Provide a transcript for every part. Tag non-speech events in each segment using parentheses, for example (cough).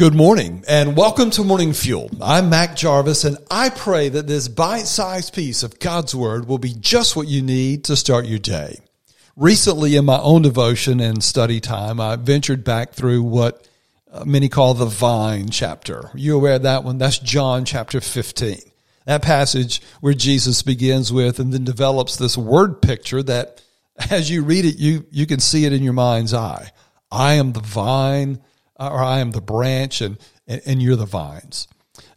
Good morning and welcome to Morning Fuel. I'm Mac Jarvis and I pray that this bite-sized piece of God's Word will be just what you need to start your day. Recently in my own devotion and study time, I ventured back through what uh, many call the vine chapter. You aware of that one? That's John chapter 15. That passage where Jesus begins with and then develops this word picture that (laughs) as you read it, you, you can see it in your mind's eye. I am the vine or I am the branch and, and, and you're the vines.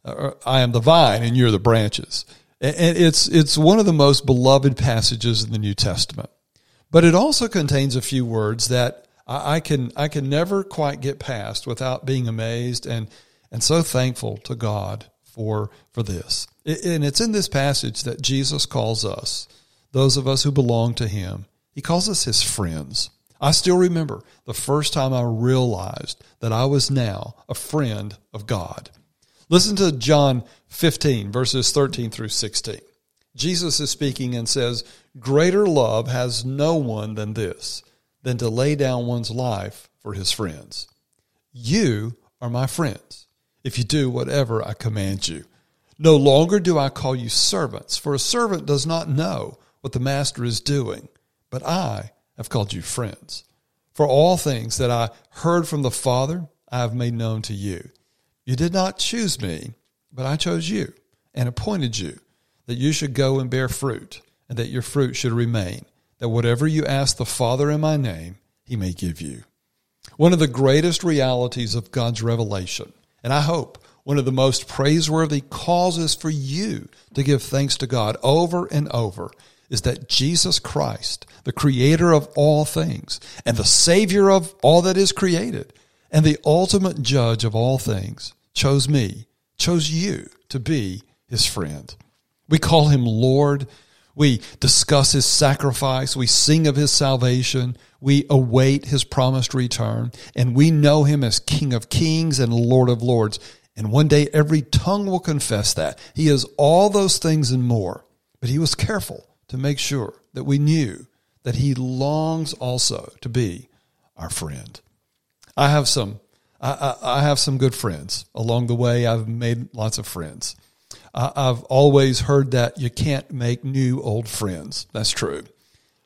Or I am the vine and you're the branches. And it's, it's one of the most beloved passages in the New Testament. But it also contains a few words that I can, I can never quite get past without being amazed and, and so thankful to God for, for this. And it's in this passage that Jesus calls us, those of us who belong to him, he calls us his friends. I still remember the first time I realized that I was now a friend of God. Listen to John 15, verses 13 through 16. Jesus is speaking and says, Greater love has no one than this, than to lay down one's life for his friends. You are my friends, if you do whatever I command you. No longer do I call you servants, for a servant does not know what the master is doing, but I have called you friends. For all things that I heard from the Father, I have made known to you. You did not choose me, but I chose you and appointed you that you should go and bear fruit, and that your fruit should remain, that whatever you ask the Father in my name, he may give you. One of the greatest realities of God's revelation, and I hope one of the most praiseworthy causes for you to give thanks to God over and over, is that Jesus Christ, the creator of all things and the savior of all that is created and the ultimate judge of all things, chose me, chose you to be his friend. We call him Lord. We discuss his sacrifice. We sing of his salvation. We await his promised return. And we know him as King of kings and Lord of lords. And one day every tongue will confess that. He is all those things and more. But he was careful to make sure that we knew that he longs also to be our friend. I have some, I, I, I have some good friends along the way. I've made lots of friends. I've always heard that you can't make new old friends. That's true.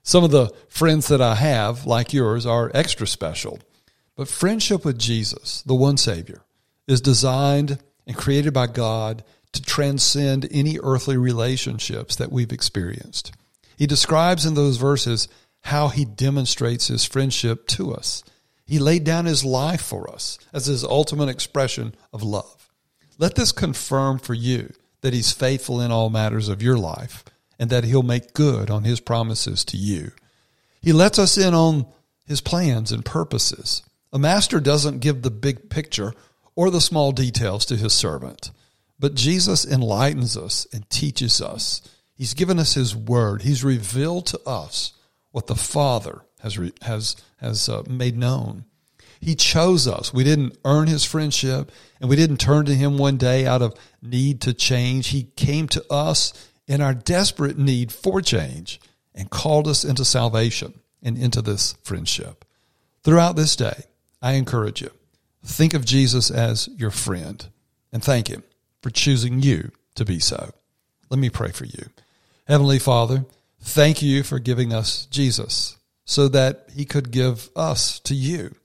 Some of the friends that I have, like yours, are extra special. But friendship with Jesus, the one Savior, is designed and created by God to transcend any earthly relationships that we've experienced. He describes in those verses how he demonstrates his friendship to us. He laid down his life for us as his ultimate expression of love. Let this confirm for you that he's faithful in all matters of your life and that he'll make good on his promises to you. He lets us in on his plans and purposes. A master doesn't give the big picture or the small details to his servant. But Jesus enlightens us and teaches us. He's given us His Word. He's revealed to us what the Father has has has uh, made known. He chose us. We didn't earn His friendship, and we didn't turn to Him one day out of need to change. He came to us in our desperate need for change and called us into salvation and into this friendship. Throughout this day, I encourage you think of Jesus as your friend and thank Him for choosing you to be so. Let me pray for you. Heavenly Father, thank you for giving us Jesus so that he could give us to you.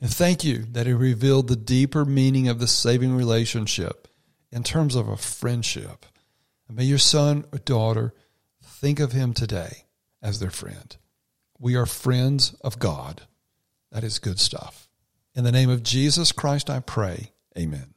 And thank you that he revealed the deeper meaning of the saving relationship in terms of a friendship. And may your son or daughter think of him today as their friend. We are friends of God. That is good stuff. In the name of Jesus Christ, I pray. Amen.